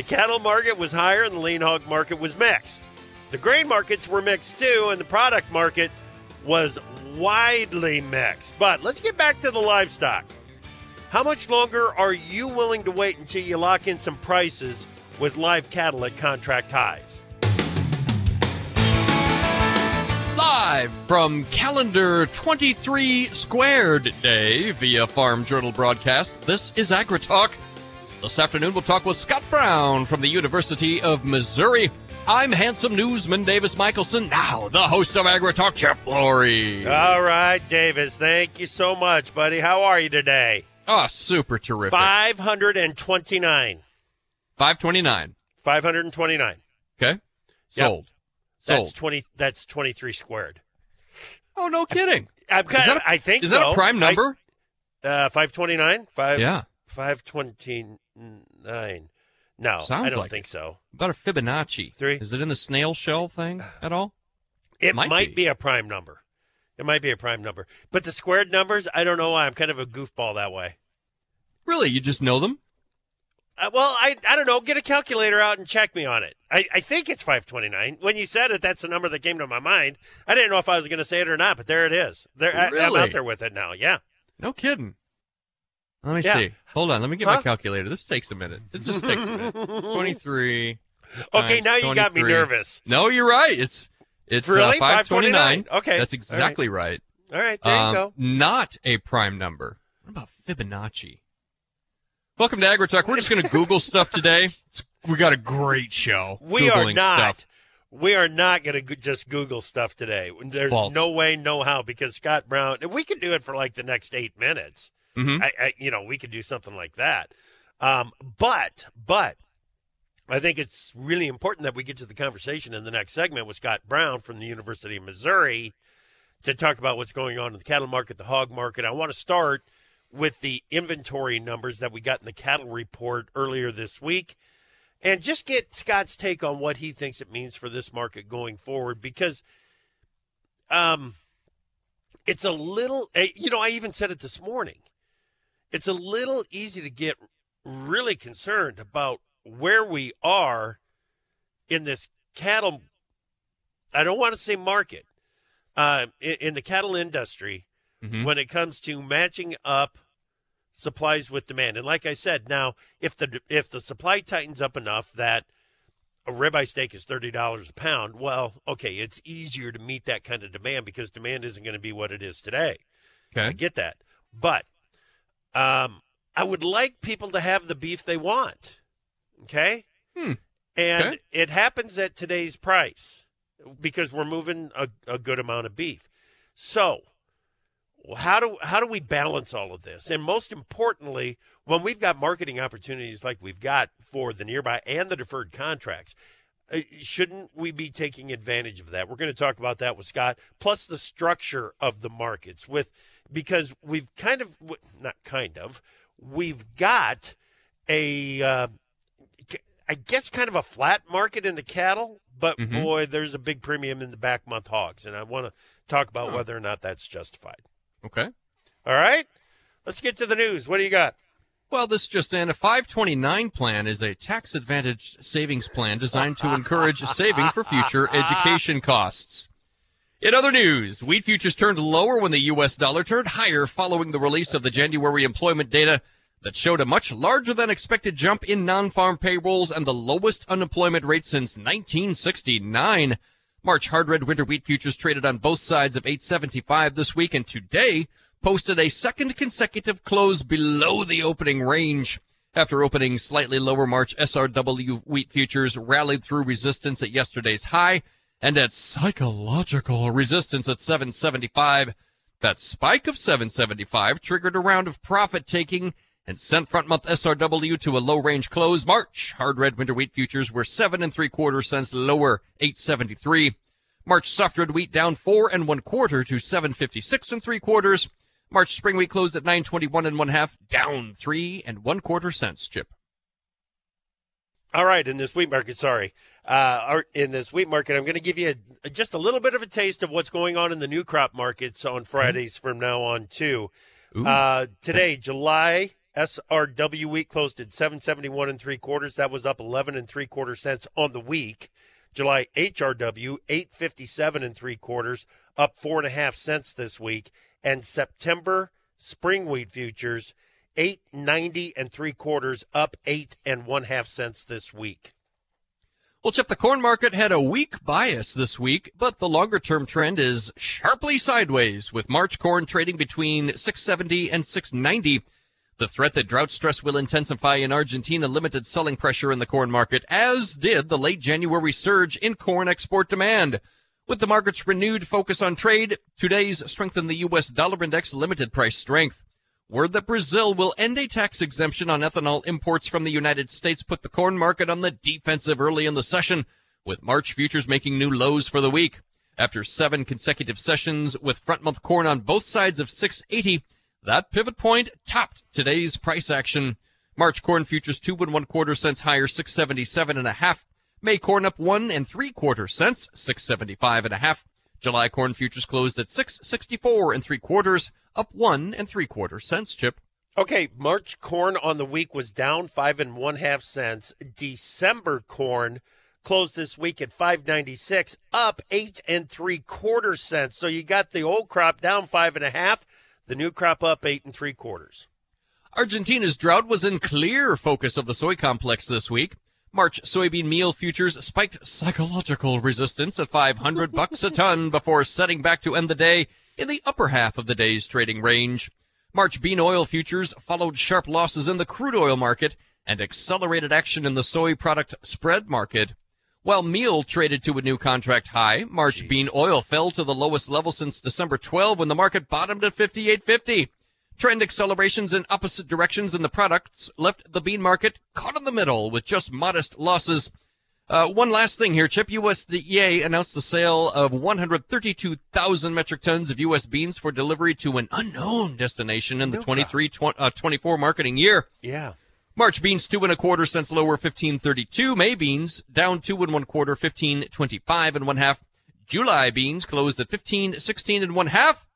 The cattle market was higher and the lean hog market was mixed. The grain markets were mixed too, and the product market was widely mixed. But let's get back to the livestock. How much longer are you willing to wait until you lock in some prices with live cattle at contract highs? Live from calendar 23 squared day via Farm Journal broadcast, this is AgriTalk. This afternoon we'll talk with Scott Brown from the University of Missouri. I'm handsome newsman Davis Michaelsen, now the host of AgriTalk, Chip Flory. All right, Davis, thank you so much, buddy. How are you today? Oh, super terrific. 529. 529. 529. Okay. Sold. That's Sold. 20 that's 23 squared. Oh, no kidding. I'm kind of, a- I think Is so. that a prime I- number? uh 529? 5 yeah. 529. No, Sounds I don't like think so. About a Fibonacci. Three. Is it in the snail shell thing at all? It Might might, be. be. a prime number. It might be a prime number. But the squared numbers, I don't know why. I'm kind of a goofball that way. Really? You just know them? Uh, well, I I don't know. Get a calculator out and check me on it. I, I think it's 529. When you said it, that's the number that came to my mind. I didn't know if I was going to say it or not, but there it is. There, I, I'm out there with it now. Yeah. No kidding. Let me Yeah. see. Hold on. Let me get my calculator. This takes a minute. It just takes a minute. 23. Okay, now you got me nervous. No, you're right. It's it's Really? uh, 529. 529? Okay. That's All right. exactly right. All right, there Um, you go. Not a prime number. What about Fibonacci? Welcome to AgriTalk. We're just going to Google stuff today. It's, we got a great show. We are not. Stuff. We are not going to go- just Google stuff today. There's False. no way, no how, because Scott Brown. We could do it for like the next eight minutes. Mhm. I, I, you know, we could do something like that. Um, but, but, I think it's really important that we get to the conversation in the next segment with Scott Brown from the University of Missouri to talk about what's going on in the cattle market, the hog market. I want to start with the inventory numbers that we got in the cattle report earlier this week and just get Scott's take on what he thinks it means for this market going forward because um it's a little eh, you know I even said it this morning it's a little easy to get really concerned about where we are in this cattle I don't want to say market uh in, in the cattle industry Mhm. when it comes to matching up supplies with demand. And like I said, now if the if the supply tightens up enough that a ribeye steak is thirty dollars a pound, well, okay, it's easier to meet that kind of demand because demand isn't going to be what it is today. I Okay. get that, but um, I would like people to have the beef they want. Okay, Hmm. and Okay. it happens at today's price because we're moving a, a good amount of beef. So how do how do we balance all of this? And most importantly, when we've got marketing opportunities like we've got for the nearby and the deferred contracts, uh, shouldn't we be taking advantage of that? We're going to talk about that with Scott, plus the structure of the markets with because we've kind of not kind of we've got a uh, I guess kind of a flat market in the cattle, but Mhm. boy, there's a big premium in the back month hogs, and I want to talk about Huh. whether or not that's justified. Okay. All right, let's get to the news. What do you got? Well, this just in. A 529 plan is a tax advantaged savings plan designed to encourage saving for future education costs. In other news, wheat futures turned lower when the U.S. dollar turned higher following the release of the January employment data that showed a much larger than expected jump in non-farm payrolls and the lowest unemployment rate since 1969. March hard red winter wheat futures traded on both sides of 875 this week and today posted a second consecutive close below the opening range. After opening slightly lower March SRW wheat futures rallied through resistance at yesterday's high and at psychological resistance at 775. That spike of 775 triggered a round of profit taking and sent front month SRW to a low range close. March hard red winter wheat futures were seven and three quarter cents lower, 873. March soft red wheat down four and one quarter to 756 and three quarters. March spring wheat closed at 921 and one half, down three and one quarter cents, Chip. All right, in this wheat market, sorry. Uh, in this wheat market, I'm going to give you a, just a little bit of a taste of what's going on in the new crop markets on Fridays mm-hmm. from now on, too. Uh, today, July SRW wheat closed at 771 and three quarters. That was up 11 and three quarter cents on the week. July HRW 857 and three quarters, up four and a half cents this week. And September spring wheat futures 890 and three quarters, up eight and one half cents this week. Well, Chip, the corn market had a weak bias this week, but the longer term trend is sharply sideways with March corn trading between 670 and 690. The threat that drought stress will intensify in Argentina limited selling pressure in the corn market, as did the late January surge in corn export demand. With the market's renewed focus on trade, today's strengthen the U.S. dollar index limited price strength. Word that Brazil will end a tax exemption on ethanol imports from the United States put the corn market on the defensive early in the session, with March futures making new lows for the week. After seven consecutive sessions with front month corn on both sides of 680, that pivot point topped today's price action. March corn futures two and one quarter cents higher, 677 and a half. May corn up one and three quarter cents, 675 and a half. July corn futures closed at 664 and three quarters, up one and three quarter cents, Chip. Okay, March corn on the week was down five and one half cents. December corn closed this week at 596, up eight and three quarter cents. So you got the old crop down five and a half, the new crop up eight and three quarters. Argentina's drought was in clear focus of the soy complex this week. March soybean meal futures spiked psychological resistance at 500 bucks a ton before setting back to end the day in the upper half of the day's trading range. March bean oil futures followed sharp losses in the crude oil market and accelerated action in the soy product spread market. While meal traded to a new contract high, March Jeez. bean oil fell to the lowest level since December 12 when the market bottomed at 58.50. Trend accelerations in opposite directions in the products left the bean market caught in the middle with just modest losses. Uh, one last thing here, Chip. USDA announced the sale of 132,000 metric tons of U.S. beans for delivery to an unknown destination in the 23 uh, 24 marketing year. Yeah. March beans two and a quarter cents lower, 1532. May beans down two and one quarter, 1525 and one half. July beans closed at 1516 and one half,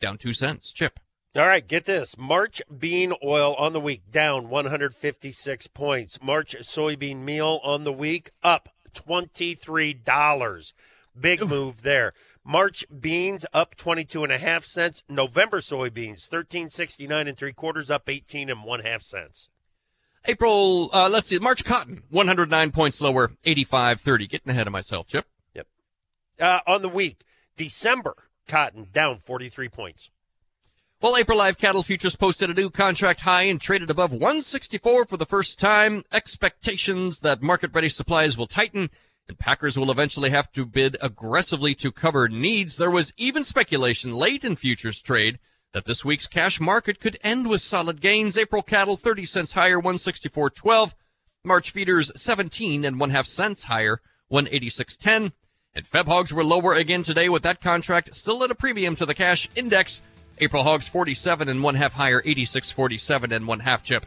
down two cents. Chip. All right, get this. March bean oil on the week down 156 points. March soybean meal on the week up $23. Big move there. March beans up 22 and a half cents. November soybeans 1369 and three quarters up 18 and one half cents. April, uh, let's see, March cotton 109 points lower, 85.30. Getting ahead of myself, Chip. Yep. Uh, on the week, December cotton down 43 points. Well, April live cattle futures posted a new contract high and traded above 164 for the first time. Expectations that market ready supplies will tighten and packers will eventually have to bid aggressively to cover needs. There was even speculation late in futures trade that this week's cash market could end with solid gains. April cattle 30 cents higher, 164.12. March feeders 17 and one half cents higher, 186.10. And Feb hogs were lower again today with that contract still at a premium to the cash index. April hogs 47 and one half higher, 86.47 and one half chip.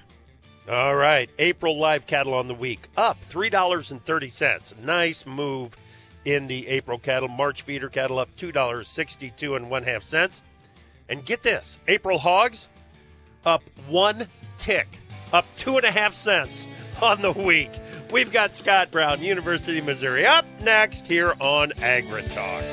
All right. April live cattle on the week up $3.30. Nice move in the April cattle. March feeder cattle up $2.62 and one half cents. And get this April hogs up one tick, up two and a half cents on the week. We've got Scott Brown, University of Missouri, up next here on AgriTalk.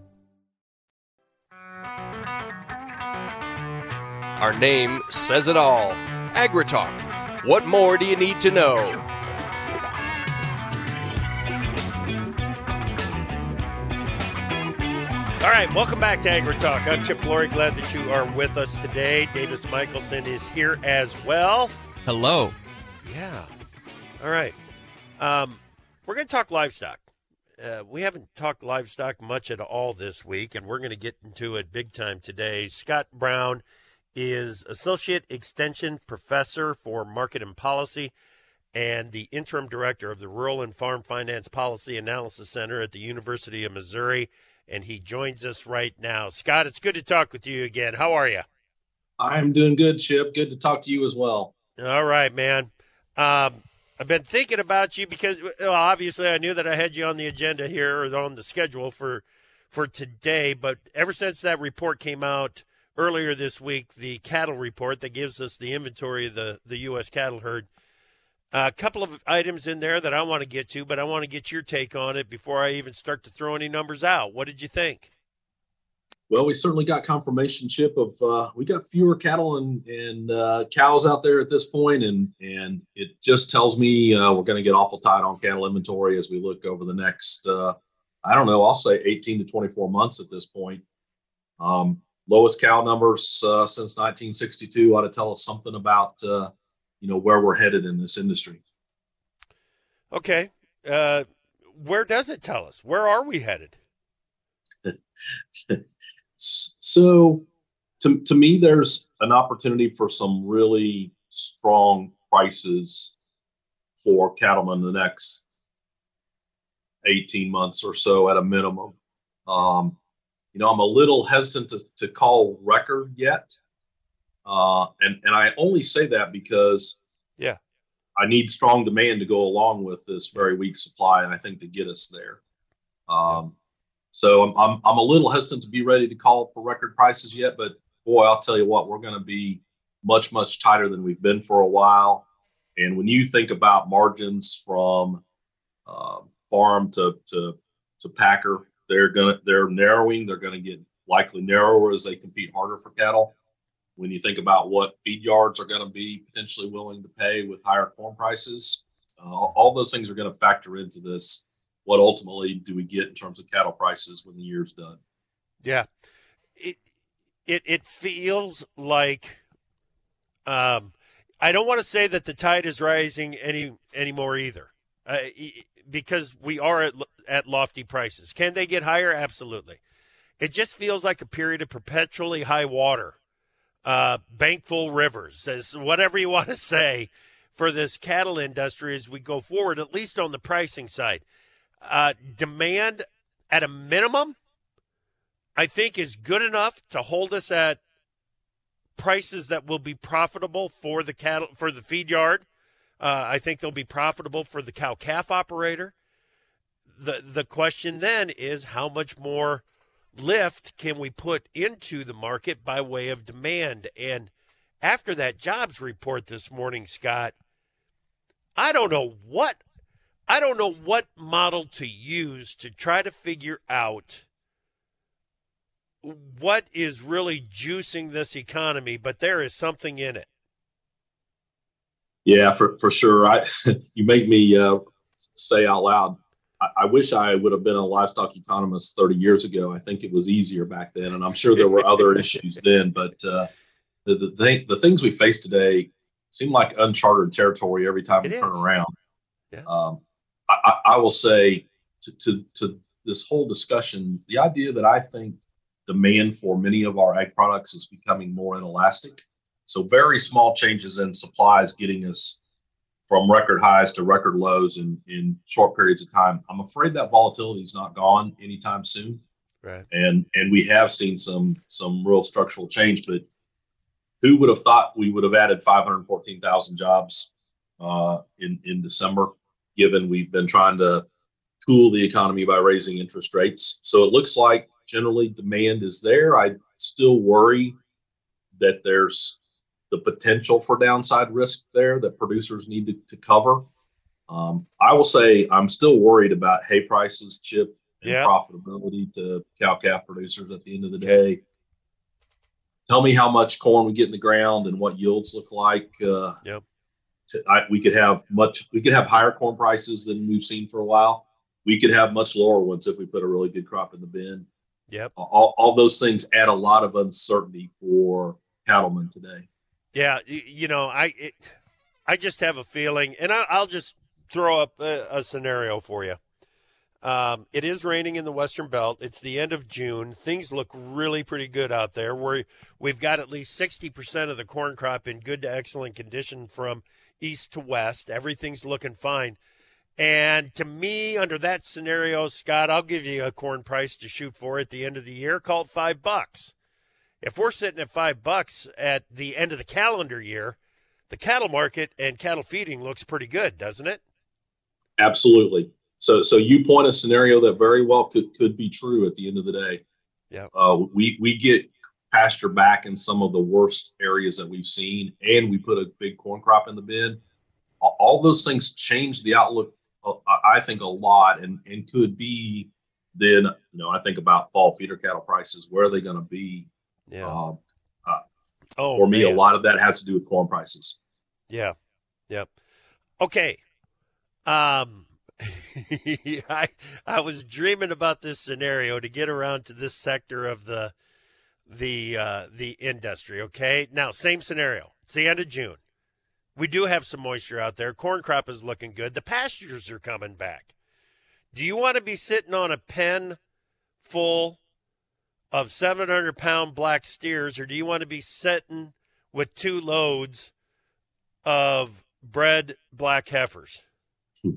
Our name says it all. AgriTalk. What more do you need to know? All right, welcome back to AgriTalk. I'm Chip Flory. Glad that you are with us today. Davis Michaelsen is here as well. Hello. Yeah. All right. Um, we're going to talk livestock. Uh, we haven't talked livestock much at all this week, and we're going to get into it big time today. Scott Brown is Associate Extension Professor for Market and Policy and the Interim Director of the Rural and Farm Finance Policy Analysis Center at the University of Missouri and he joins us right now. Scott, it's good to talk with you again. How are you? I'm doing good, Chip. Good to talk to you as well. All right, man. Um, I've been thinking about you because well, obviously I knew that I had you on the agenda here or on the schedule for for today, but ever since that report came out earlier this week, the cattle report that gives us the inventory of the the U.S. cattle herd, a couple of items in there that I want to get to, but I want to get your take on it before I even start to throw any numbers out. What did you think? Well, we certainly got confirmation, Chip, of uh, we got fewer cattle and and uh, cows out there at this point, and and it just tells me uh, we're going to get awful tight on cattle inventory as we look over the next, uh, I don't know, I'll say 18 to 24 months at this point. Um, lowest cow numbers uh, since 1962 ought to tell us something about uh, you know where we're headed in this industry. Okay, uh, where does it tell us? Where are we headed? so, to to me, there's an opportunity for some really strong prices for cattlemen in the next 18 months or so at a minimum. Um, you know, I'm a little hesitant to, to call record yet. Uh, and and I only say that because yeah, I need strong demand to go along with this very weak supply, and I think to get us there. Um. So I'm, I'm I'm a little hesitant to be ready to call for record prices yet, but boy, I'll tell you what, we're going to be much much tighter than we've been for a while. And when you think about margins from uh, farm to to to packer, they're gonna they're narrowing. They're going to get likely narrower as they compete harder for cattle when you think about what feed yards are going to be potentially willing to pay with higher corn prices, uh, all those things are going to factor into this. What ultimately do we get in terms of cattle prices when the year's done? Yeah, it it it feels like um, I don't want to say that the tide is rising any anymore either, uh, because we are at at lofty prices. Can they get higher? Absolutely. It just feels like a period of perpetually high water uh, bankful rivers, as whatever you want to say, for this cattle industry as we go forward, at least on the pricing side. Uh, demand at a minimum, I think, is good enough to hold us at prices that will be profitable for the cattle for the feed yard. Uh, I think they'll be profitable for the cow calf operator. The the question then is how much more lift can we put into the market by way of demand? And after that jobs report this morning, Scott, I don't know what I don't know what model to use to try to figure out what is really juicing this economy, but there is something in it. Yeah, for, for sure. I you make me uh, say out loud I, wish I would have been a livestock economist 30 years ago. I think it was easier back then, and I'm sure there were other issues then. But uh, the the, thing, the things we face today seem like uncharted territory every time it we is. turn around. Yeah. Um, I, I, will say to, to, to this whole discussion, the idea that I think demand for many of our ag products is becoming more inelastic. So very small changes in supplies getting us from record highs to record lows in, in short periods of time. I'm afraid that volatility is not gone anytime soon. Right. And and we have seen some some real structural change, but who would have thought we would have added 514,000 jobs uh, in in December, given we've been trying to cool the economy by raising interest rates. So it looks like generally demand is there. I still worry that there's the potential for downside risk there that producers need to, to cover. Um, I will say I'm still worried about hay prices, chip, and Yeah. profitability to cow calf producers at the end of the day. Tell me how much corn we get in the ground and what yields look like. Uh, Yep. to, I, we could have much. We could have higher corn prices than we've seen for a while. We could have much lower ones if we put a really good crop in the bin. Yep. All, all those things add a lot of uncertainty for cattlemen today. Yeah, you know, I it, I just have a feeling, and I, I'll just throw up a, a scenario for you. Um, it is raining in the Western Belt. It's the end of June. Things look really pretty good out there. Where we've got at least sixty percent of the corn crop in good to excellent condition from east to west. Everything's looking fine. And to me, under that scenario, Scott, I'll give you a corn price to shoot for at the end of the year. Call it five bucks. If we're sitting at five bucks at the end of the calendar year, the cattle market and cattle feeding looks pretty good, doesn't it? Absolutely. So, so you point a scenario that very well could could be true at the end of the day. Yeah. Uh, we we get pasture back in some of the worst areas that we've seen, and we put a big corn crop in the bin. All those things change the outlook. Uh, I I think a lot, and and could be then. You know, I think about fall feeder cattle prices. Where are they going to be? Yeah. Um, oh, for me, a lot of that has to do with corn prices. Yeah. Yep. Okay. Um I I was dreaming about this scenario to get around to this sector of the the uh the industry, okay? Now, same scenario. It's the end of June. We do have some moisture out there. Corn crop is looking good. The pastures are coming back. Do you want to be sitting on a pen full of 700 pound black steers, or do you want to be sitting with two loads of bred black heifers?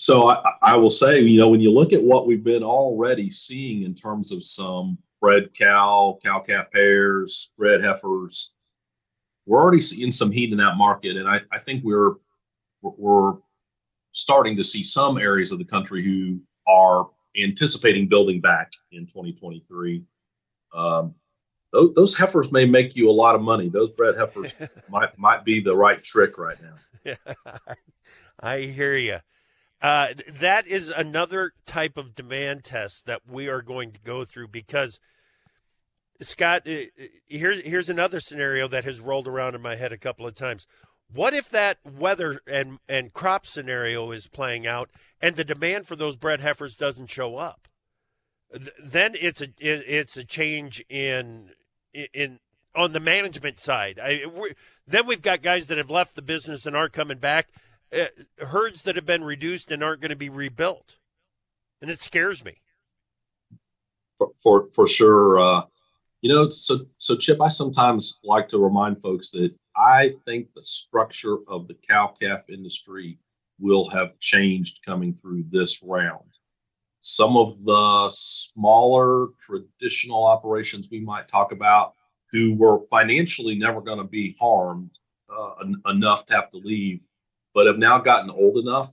So I, I will say, you know, when you look at what we've been already seeing in terms of some bred cow, cow calf pairs, bred heifers, we're already seeing some heat in that market, and I, I think we're we're starting to see some areas of the country who are anticipating building back in 2023. Um, those, those heifers may make you a lot of money. Those bred heifers might might be the right trick right now. I hear you. Uh, that is another type of demand test that we are going to go through because Scott, here's here's another scenario that has rolled around in my head a couple of times. What if that weather and and crop scenario is playing out and the demand for those bred heifers doesn't show up? Th- Then it's a it- it's a change in in on the management side. I, then we've got guys that have left the business and aren't coming back. Uh, herds that have been reduced and aren't going to be rebuilt, and it scares me. for for, for sure. Uh, you know, so so Chip, I sometimes like to remind folks that I think the structure of the cow calf industry will have changed coming through this round. Some of the smaller traditional operations we might talk about, who were financially never going to be harmed uh, en- enough to have to leave, but have now gotten old enough,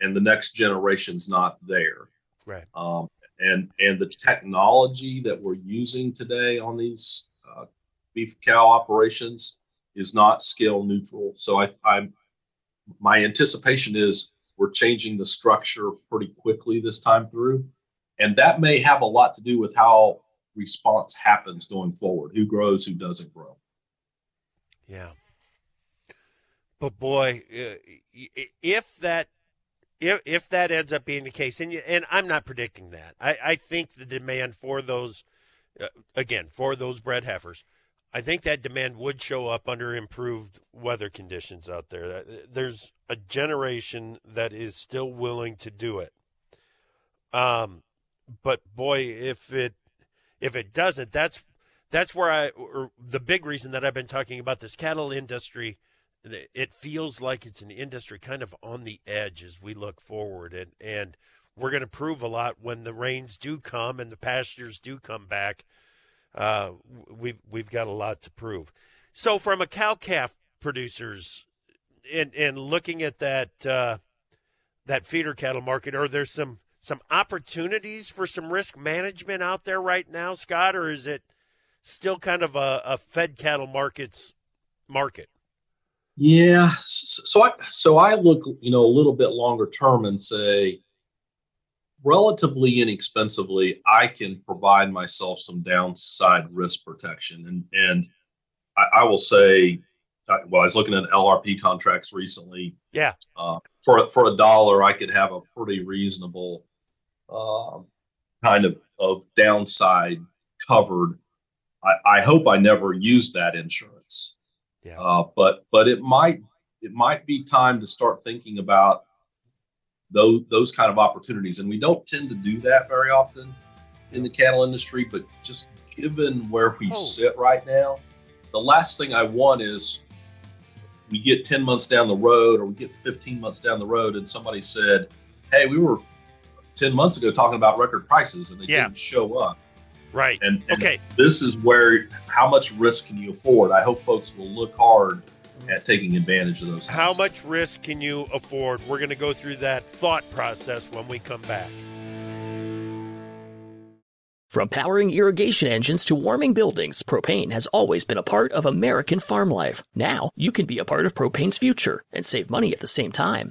and the next generation's not there. Right. Um, and and the technology that we're using today on these uh, beef cow operations is not scale neutral. So I, I'm my anticipation is we're changing the structure pretty quickly this time through, and that may have a lot to do with how response happens going forward. Who grows, who doesn't grow. Yeah. But boy, if that if if that ends up being the case, and you, and I'm not predicting that, I, I think the demand for those, uh, again, for those bred heifers, I think that demand would show up under improved weather conditions out there. There's a generation that is still willing to do it. Um, but boy, if it if it doesn't, that's that's where I or the big reason that I've been talking about this cattle industry. It feels like it's an industry kind of on the edge as we look forward, and and we're going to prove a lot when the rains do come and the pastures do come back. Uh, we've we've got a lot to prove. So from a cow calf producers, and and looking at that uh, that feeder cattle market, are there some some opportunities for some risk management out there right now, Scott, or is it still kind of a, a fed cattle markets market? Yeah, so I so I look, you know, a little bit longer term and say, relatively inexpensively, I can provide myself some downside risk protection, and and I, I will say, well, I was looking at LRP contracts recently. Yeah, uh, for for a dollar, I could have a pretty reasonable uh, kind of of downside covered. I, I hope I never use that insurance. Yeah. Uh, but but it might it might be time to start thinking about those those kind of opportunities, and we don't tend to do that very often in the cattle industry. But just given where we oh. sit right now, the last thing I want is we get 10 months down the road or we get 15 months down the road and somebody said, Hey, we were 10 months ago talking about record prices and they yeah. didn't show up. Right. And, and okay. this is where how much risk can you afford? I hope folks will look hard at taking advantage of those. Things. How much risk can you afford? We're going to go through that thought process when we come back. From powering irrigation engines to warming buildings, propane has always been a part of American farm life. Now, you can be a part of propane's future and save money at the same time.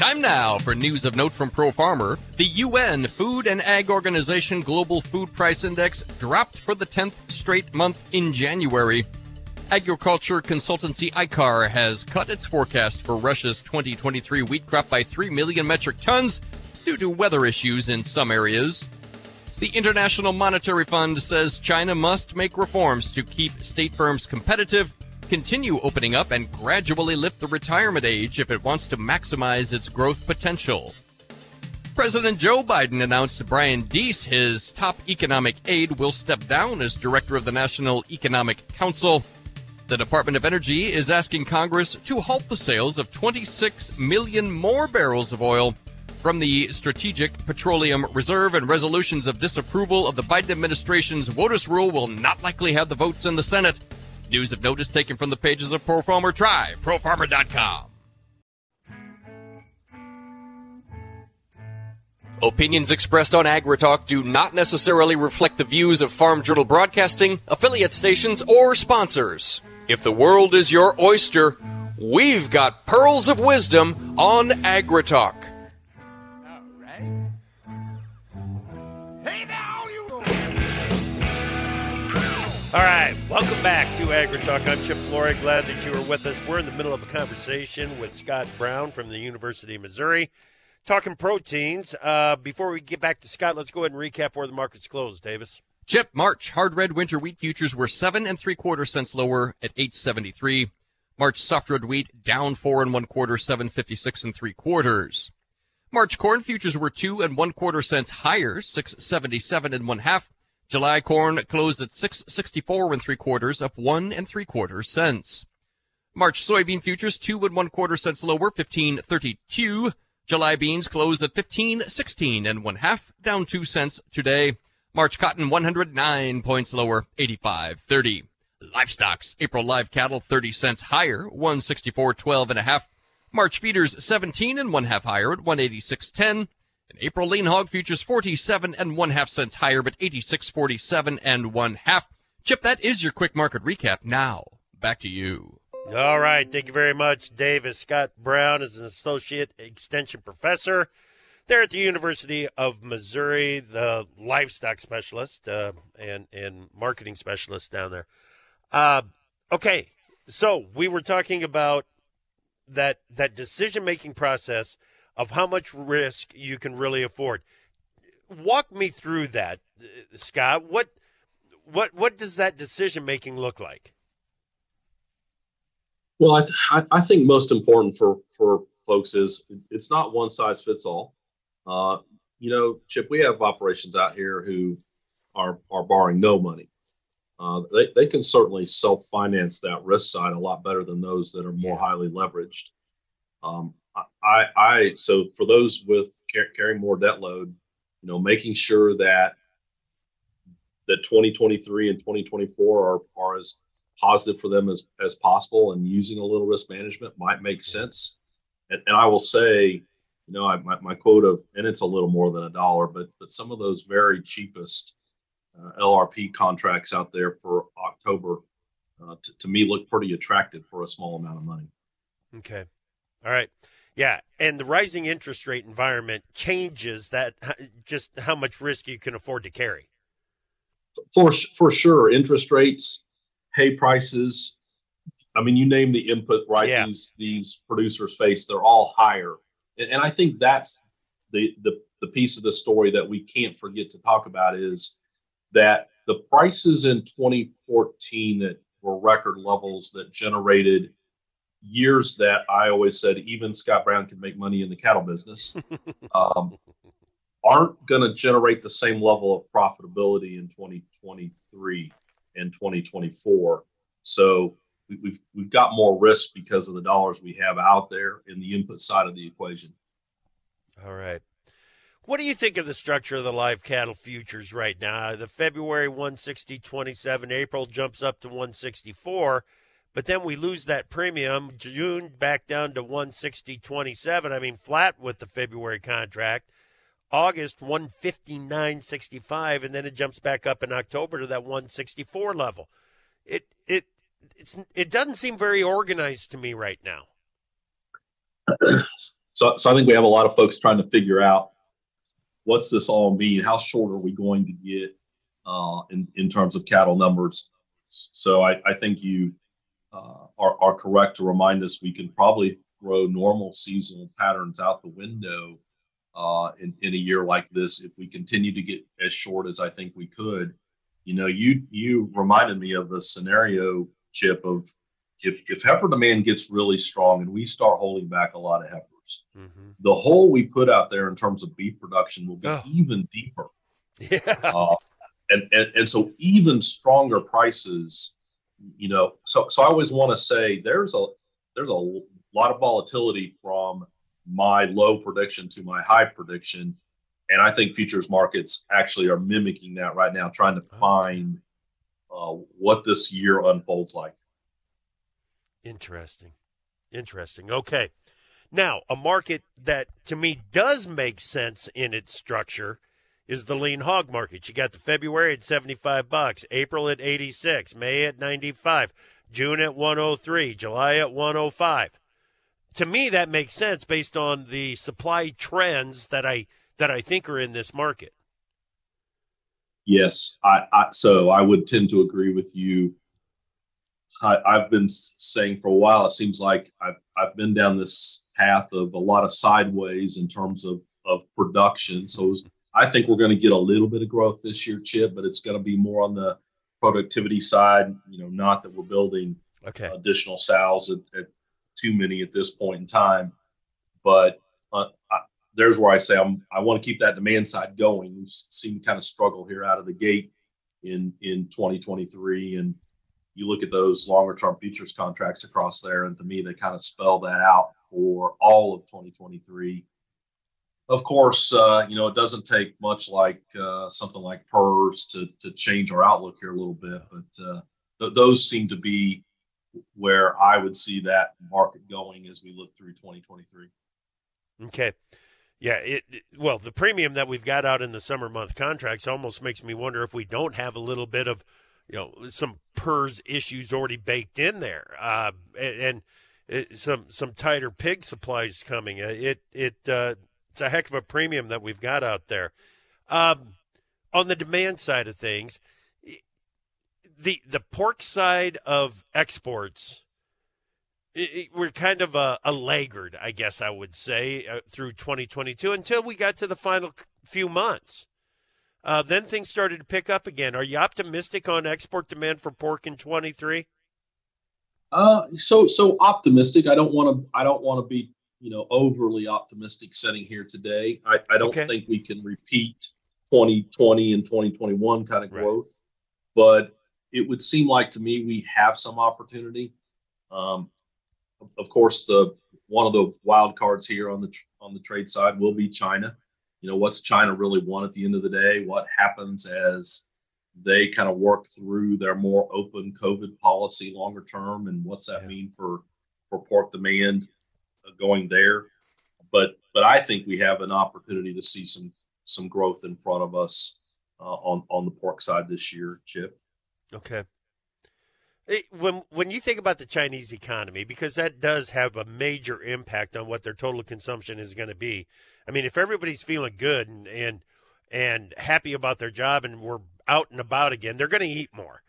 Time now for news of note from Pro Farmer. The UN Food and Ag Organization Global Food Price Index dropped for the 10th straight month in January. Agriculture consultancy IKAR has cut its forecast for Russia's 2023 wheat crop by 3 million metric tons due to weather issues in some areas. The International Monetary Fund says China must make reforms to keep state firms competitive continue opening up and gradually lift the retirement age if it wants to maximize its growth potential. President Joe Biden announced Brian Deese, his top economic aide, will step down as director of the National Economic Council. The Department of Energy is asking Congress to halt the sales of 26 million more barrels of oil from the Strategic Petroleum Reserve and resolutions of disapproval of the Biden administration's WOTUS rule will not likely have the votes in the Senate. News of notice taken from the pages of Pro Farmer Try, profarmer.com. Opinions expressed on AgriTalk do not necessarily reflect the views of Farm Journal Broadcasting, affiliate stations, or sponsors. If the world is your oyster, we've got pearls of wisdom on AgriTalk. All right, welcome back to AgriTalk. I'm Chip Flory. Glad that you are with us. We're in the middle of a conversation with Scott Brown from the University of Missouri, talking proteins. Uh, before we get back to Scott, let's go ahead and recap where the markets closed. Davis. Chip, March hard red winter wheat futures were seven and three quarter cents lower at 873. March soft red wheat down four and one quarter, 756 and three quarters. March corn futures were two and one quarter cents higher, 677 and one half. July corn closed at 664 and three quarters, up one and three quarters cents. March soybean futures two and one quarter cents lower, 1532. July beans closed at 1516 and one half, down two cents today. March cotton 109 points lower, 85.30. Livestocks, April live cattle 30 cents higher, 164.12 and a half. March feeders 17 and one half higher at 186.10. And April lean hog futures 47 and one half cents higher, but 86.47 and one half. Chip, that is your quick market recap. Now, back to you. All right. Thank you very much, Davis. Scott Brown is an associate extension professor there at the University of Missouri, the livestock specialist uh, and, and marketing specialist down there. Uh, okay. So we were talking about that, that decision making process of how much risk you can really afford. Walk me through that, Scott. What what what does that decision making look like? Well, I, th- I think most important for for folks is it's not one size fits all. Uh, you know, Chip, we have operations out here who are are borrowing no money. Uh, they, they can certainly self finance that risk side a lot better than those that are more highly leveraged. Um, I, I so for those with car- carrying more debt load, you know, making sure that that 2023 and 2024 are, are as positive for them as, as possible and using a little risk management might make sense. And, and I will say, you know, I, my, my quote of, and it's a little more than a dollar, but, but some of those very cheapest uh, LRP contracts out there for October uh, to, to me look pretty attractive for a small amount of money. Okay. All right. Yeah, and the rising interest rate environment changes that just how much risk you can afford to carry for for sure interest rates hay prices i mean you name the input right yeah. these these producers face they're all higher and, and, i think that's the, the the piece of the story that we can't forget to talk about is that the prices in 2014 that were record levels that generated years that i always said even scott brown can make money in the cattle business um, aren't going to generate the same level of profitability in 2023 and 2024. So we've we've got more risk because of the dollars we have out there in the input side of the equation. All right. What do you think of the structure of the live cattle futures right now? The February 160.27, April jumps up to 164, but then we lose that premium. June back down to 160.27. I mean, flat with the February contract. August 159.65 and then it jumps back up in October to that 164 level. It it it's it doesn't seem very organized to me right now. So so I think we have a lot of folks trying to figure out what's this all mean? How short are we going to get uh, in in terms of cattle numbers? So I, I think you uh, are, are correct to remind us we can probably throw normal seasonal patterns out the window uh, in, in a year like this if we continue to get as short as I think we could. You know, you you reminded me of the scenario, Chip, of if, if heifer demand gets really strong and we start holding back a lot of heifers, mm-hmm. the hole we put out there in terms of beef production will be oh. even deeper. Yeah. Uh, and, and, and so even stronger prices, you know, so, so I always want to say there's a, there's a lot of volatility from my low prediction to my high prediction. And I think futures markets actually are mimicking that right now, trying to find uh, what this year unfolds like. Interesting. Interesting. Okay. Now, a market that to me does make sense in its structure is the lean hog market. You got the February at 75 bucks, April at 86, May at 95, June at 103, July at 105 to me that makes sense based on the supply trends that I that I think are in this market. Yes, I, I so I would tend to agree with you. I, have been saying for a while. It seems like I've I've been down this path of a lot of sideways in terms of of production. So was, I think we're going to get a little bit of growth this year, Chip, but it's going to be more on the productivity side. You know, not that we're building okay. additional sows at, at too many at this point in time. But uh, I, there's where I say I'm, I want to keep that demand side going. We've seen kind of struggle here out of the gate in in 2023, and you look at those longer term futures contracts across there, and to me, they kind of spell that out for all of 2023. Of course, uh, you know it doesn't take much like uh, something like PRRS to to change our outlook here a little bit, but uh, th- those seem to be where I would see that market going as we look through 2023. Okay. Yeah, it, it, well, the premium that we've got out in the summer month contracts almost makes me wonder if we don't have a little bit of you know some PRRS issues already baked in there, uh, and, and it, some some tighter pig supplies coming. Uh, it it uh, it's a heck of a premium that we've got out there. Um, on the demand side of things, the the pork side of exports, it, it, we're kind of a, a, laggard, I guess I would say, uh, through 2022 until we got to the final few months. Uh, then things started to pick up again. Are you optimistic on export demand for pork in 23? Uh, so so optimistic. I don't want to. I don't want to be you know overly optimistic sitting here today. I, I don't okay. think we can repeat 2020 and 2021 kind of growth, right. but it would seem like to me we have some opportunity. Um, of course, the one of the wild cards here on the on the trade side will be China. You know, what's China really want at the end of the day? What happens as they kind of work through their more open COVID policy longer term, and what's that yeah. mean for for pork demand going there? But but I think we have an opportunity to see some some growth in front of us uh, on on the pork side this year, Chip. Okay. When when you think about the Chinese economy, because that does have a major impact on what their total consumption is going to be. I mean, if everybody's feeling good and and and happy about their job and we're out and about again, they're going to eat more.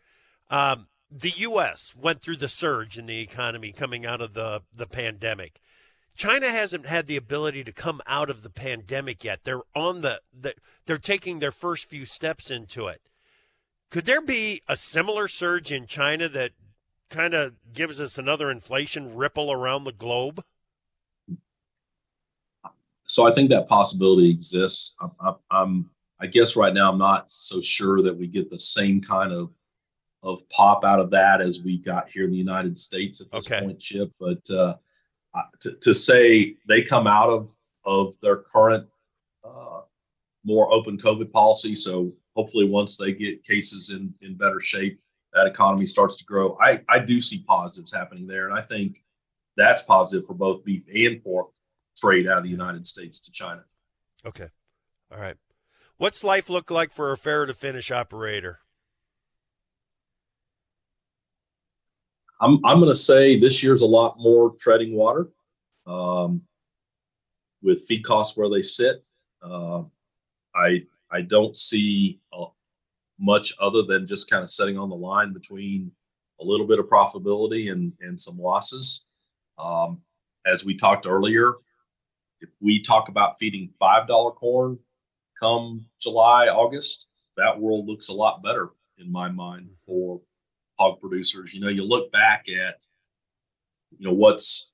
Um, the U.S. went through the surge in the economy coming out of the the pandemic. China hasn't had the ability to come out of the pandemic yet. They're on the, the they're taking their first few steps into it. Could there be a similar surge in China that kind of gives us another inflation ripple around the globe? So I think that possibility exists. I, am I guess right now I'm not so sure that we get the same kind of of pop out of that as we got here in the United States at this okay. point, Chip. But uh, to, to say they come out of of their current uh, more open COVID policy, so hopefully once they get cases in in better shape that economy starts to grow. I i do see positives happening there. And i think that's positive for both beef and pork trade out of the united states to china. Okay. All right. What's life look like for a fair to finish operator i'm i'm going to say this year's a lot more treading water um, with feed costs where they sit uh, i I don't see uh, much other than just kind of setting on the line between a little bit of profitability and, and some losses. Um, as we talked earlier, if we talk about feeding $5 corn come July, August, that world looks a lot better in my mind for hog producers. You know, you look back at, you know, what's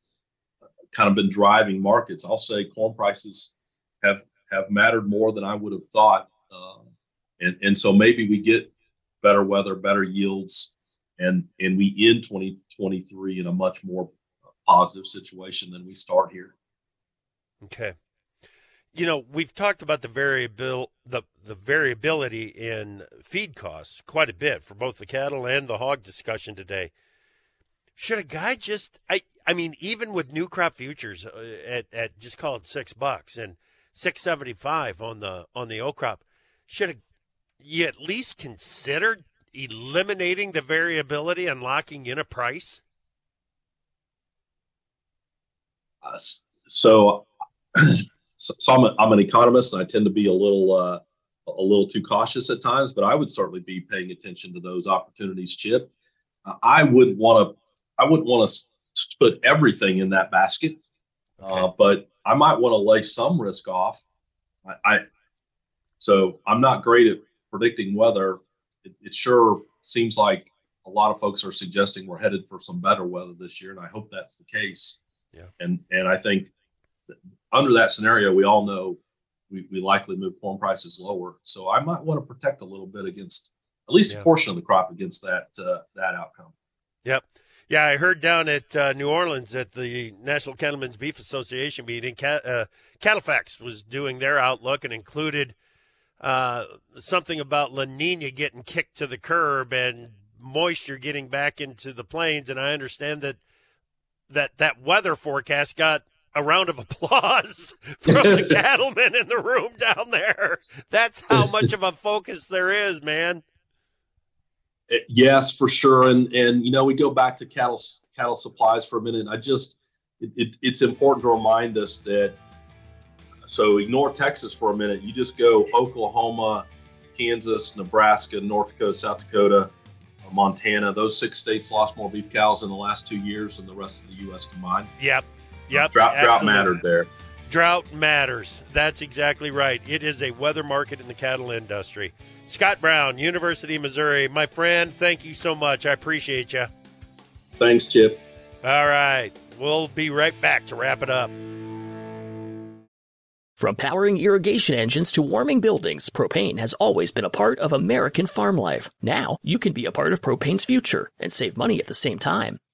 kind of been driving markets. I'll say corn prices have have mattered more than I would have thought. Um, and, and so maybe we get better weather, better yields, and, and we end 2023 in a much more positive situation than we start here. Okay. You know, we've talked about the variabil the the variability in feed costs quite a bit for both the cattle and the hog discussion today. Should a guy just I I mean even with new crop futures uh, at at just call it 6 bucks and 675 on the on the old crop. Should you at least consider eliminating the variability and locking in a price? Uh, so, so, so I'm, a, I'm an economist, and I tend to be a little uh, a little too cautious at times. But I would certainly be paying attention to those opportunities, Chip. Uh, I would want to I wouldn't want to put everything in that basket, okay. uh, but I might want to lay some risk off. I, I so I'm not great at predicting weather. It, it, sure seems like a lot of folks are suggesting we're headed for some better weather this year, and I hope that's the case. Yeah. And and I think under that scenario, we all know we, we likely move corn prices lower. So I might want to protect a little bit against at least yeah. a portion of the crop against that uh, that outcome. Yep. Yeah, I heard down at uh, New Orleans at the National Cattlemen's Beef Association meeting, Cat, uh, CattleFax was doing their outlook and included uh, something about La Nina getting kicked to the curb and moisture getting back into the plains. And I understand that that that weather forecast got a round of applause from the cattlemen in the room down there. That's how much of a focus there is, man. Uh, Yes, for sure. And and you know, we go back to cattle cattle supplies for a minute. I just it, it, it's important to remind us that. So ignore Texas for a minute. You just go Oklahoma, Kansas, Nebraska, North Dakota, South Dakota, uh, Montana. Those six states lost more beef cows in the last two years than the rest of the U.S. combined. Yep. Yep. drought, drought mattered there. Drought matters. That's exactly right. It is a weather market in the cattle industry. Scott Brown, University of Missouri. My friend, thank you so much. I appreciate you. Thanks, Chip. All right. We'll be right back to wrap it up. From powering irrigation engines to warming buildings, propane has always been a part of American farm life. Now, you can be a part of propane's future and save money at the same time.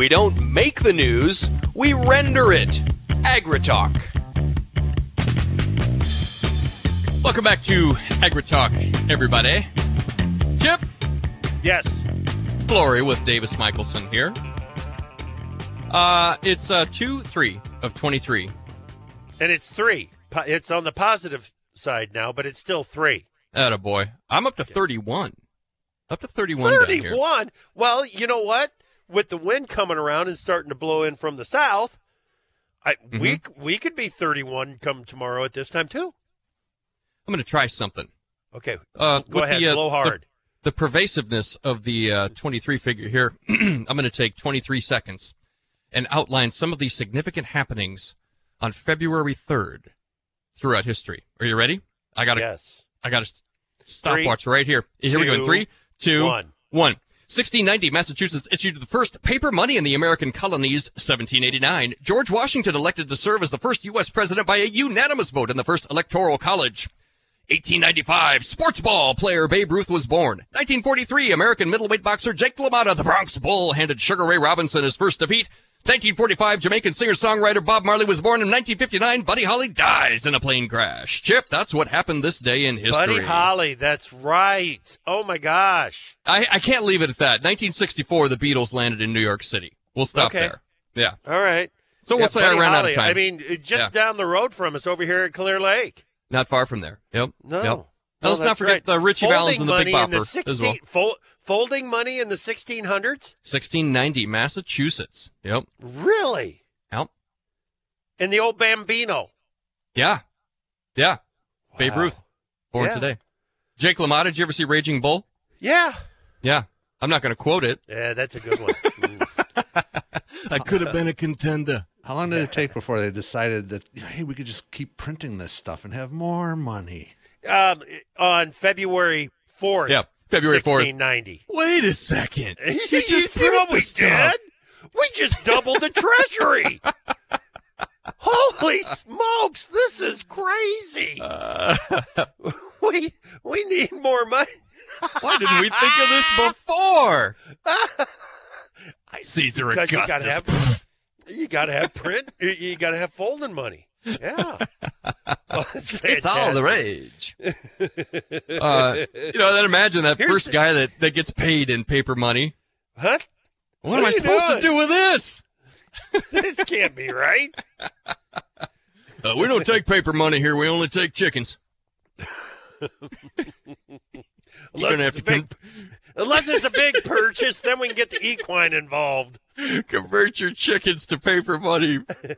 We don't make the news, we render it. AgriTalk. Welcome back to AgriTalk, everybody. Chip Yes. Flory with Davis Michaelsen here. Uh, it's uh two three of twenty three. And it's three. It's on the positive side now, but it's still three. Atta boy. I'm up to thirty one. Up to thirty one. down here. 31. Well, you know what? With the wind coming around and starting to blow in from the south, I, we Mm-hmm. we could be 31 come tomorrow at this time too. I'm gonna try something. Okay. Uh, Go ahead, the, uh, blow hard. The, pervasiveness of the uh, 23 figure here, I'm going to take 23 seconds and outline some of the significant happenings on February 3rd throughout history. Are you ready? I got a, yes. I got a stopwatch right here. Here we go. In two, three, two, one. one. 1690, Massachusetts issued the first paper money in the American colonies. 1789, George Washington elected to serve as the first U.S. president by a unanimous vote in the first electoral college. 1895, sports ball player Babe Ruth was born. 1943, American middleweight boxer Jake LaMotta, the Bronx Bull, handed Sugar Ray Robinson his first defeat. 1945, Jamaican singer-songwriter Bob Marley was born. In 1959, Buddy Holly dies in a plane crash. Chip, that's what happened this day in history. Buddy Holly, that's right. Oh my gosh. I, I can't leave it at that. 1964, the Beatles landed in New York City. We'll stop Okay. there. Yeah. All right. So we'll Yeah, say Buddy I ran out of time. I mean, it- just Yeah. down the road from us over here at Clear Lake. not far from there. Yep. No. Yep. No, let's not forget right. the Ritchie Valens and the Big Bopper the 16, as well. Folding money in the 1600s? 1690, Massachusetts. Yep. Really? Yep. In the old Bambino. Yeah. Yeah. Babe Ruth, born Yeah. today. Jake LaMotta, did you ever see Raging Bull? Yeah. Yeah. I'm not going to quote it. Yeah, that's a good one. I could have been a contender. How long did it take before they decided that hey, we could just keep printing this stuff and have more money? um, on February 4th. Yeah, February 4th. 1690. Wait a second. You, just see what we did? We just doubled the treasury. Holy smokes, this is crazy. Uh. we we need more money. Why didn't we think of this before? Caesar Because you Augustus. gotta have you gotta have print you- you gotta have folding money. Yeah. Oh, it's, all the rage. uh, you know, then imagine that Here's first the- guy that, that gets paid in paper money. Huh? What, What am I supposed doing? to do with this? This can't be right. Uh, we don't take paper money here. We only take chickens. Unless gonna have to big, unless it's a big purchase, then we can get the equine involved. Convert your chickens to paper money. Uh,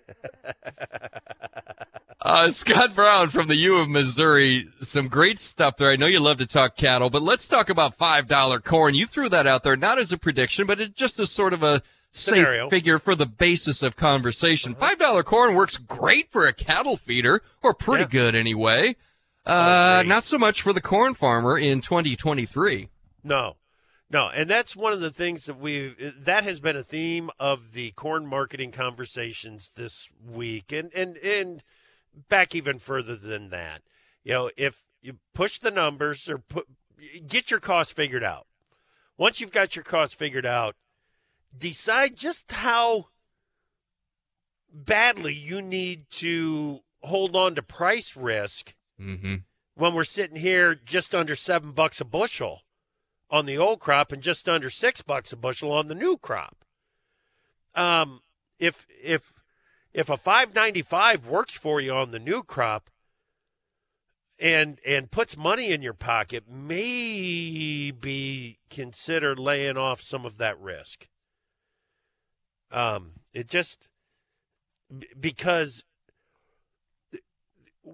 Uh, Scott Brown from the U of Missouri. Some great stuff there. I know you love to talk cattle, but let's talk about $5 corn. You threw that out there, not as a prediction, but it's just as sort of a safe Scenario. figure for the basis of conversation. $5 corn works great for a cattle feeder, or pretty Yeah. good anyway. Uh, great. not so much for the corn farmer in 2023. No, no, and that's one of the things that we that has been a theme of the corn marketing conversations this week, and and and back even further than that. You know, if you push the numbers or put get your cost figured out. Once you've got your cost figured out, decide just how badly you need to hold on to price risk Mm-hmm. when we're sitting here just under seven bucks a bushel on the old crop and just under six bucks a bushel on the new crop. Um, if if if a five ninety five works for you on the new crop and and puts money in your pocket, maybe consider laying off some of that risk. Um, it just because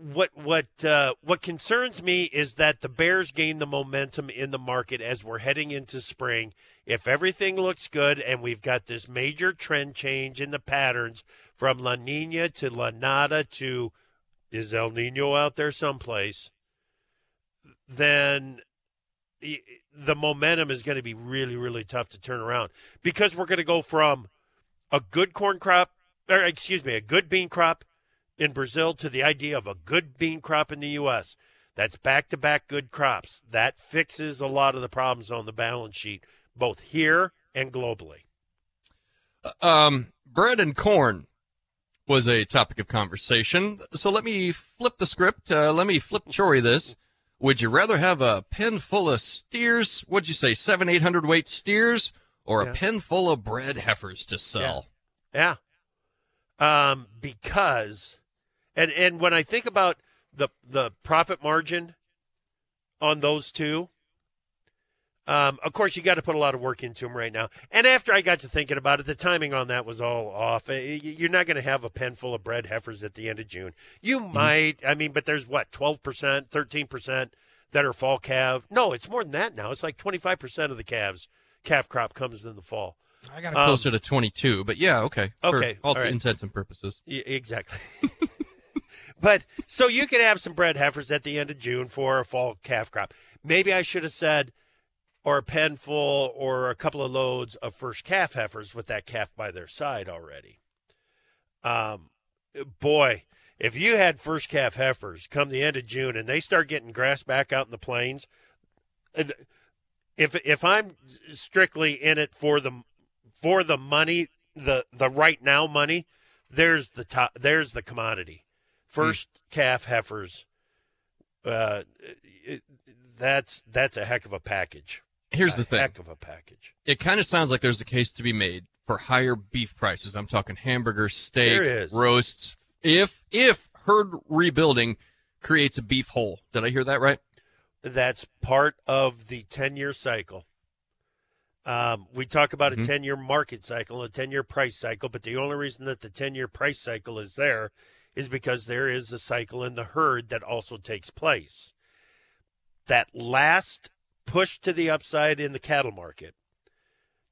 what what uh, what concerns me is that the Bears gain the momentum in the market as we're heading into spring. If everything looks good and we've got this major trend change in the patterns from La Nina to La Nada to is El Nino out there someplace, then the the momentum is going to be really really tough to turn around because we're going to go from a good corn crop or excuse me a good bean crop in Brazil to the idea of a good bean crop in the U.S. That's back to back good crops. That fixes a lot of the problems on the balance sheet, both here and globally. Um, bread and corn was a topic of conversation. So let me flip the script. Uh, let me flip Chory this. Would you rather have a pen full of steers? What'd you say, seven, eight hundred weight steers, or Yeah. a pen full of bred heifers to sell? Yeah. Um, because, and and when I think about the the profit margin on those two, um, of course you got to put a lot of work into them right now. And after I got to thinking about it, the timing on that was all off. Uh, You're not going to have a pen full of bred heifers at the end of June. You might, I mean, but there's what twelve percent, thirteen percent that are fall calf. No, it's more than that now. It's like twenty five percent of the calves calf crop comes in the fall. I got it Um, closer to 22, but yeah, okay. For Okay, all all right. intents and purposes. Yeah, exactly. but so you can have some bred heifers at the end of June for a fall calf crop. Maybe I should have said, or a pen full or a couple of loads of first calf heifers with that calf by their side already. Um, boy, if you had first calf heifers come the end of June and they start getting grass back out in the plains, if if I'm strictly in it for the for the money, the the right now money, there's the top there's the commodity first calf heifers uh it, that's that's a heck of a package Here's a the thing. heck of a package It kind of sounds like there's a case to be made for higher beef prices. I'm talking hamburger, steak, roasts. If if herd rebuilding creates a beef hole, did I hear that right? that's part of the 10 year cycle um, we talk about Mhm. a 10 year market cycle a 10 year price cycle but the only reason that the 10 year price cycle is there is because there is a cycle in the herd that also takes place that last push to the upside in the cattle market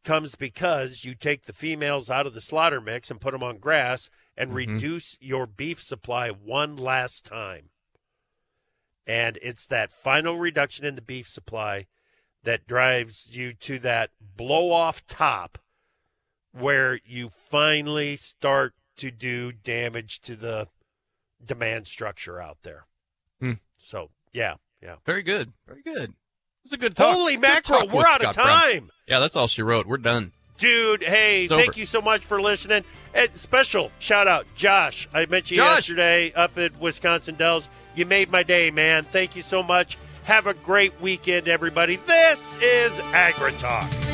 comes because you take the females out of the slaughter mix and put them on grass and mm-hmm. reduce your beef supply one last time. And it's that final reduction in the beef supply that drives you to that blow off top where you finally start to do damage to the demand structure out there. Hmm. So, yeah, yeah. Very good. Very good. It's a good talk. Holy mackerel, we're out of Scott Brown. time. Yeah, that's all she wrote. We're done. Dude, hey, It's thank over. you so much for listening. And special shout out, Josh. I met you Josh. yesterday up at Wisconsin Dells. You made my day, man. Thank you so much. Have a great weekend, everybody. This is AgriTalk.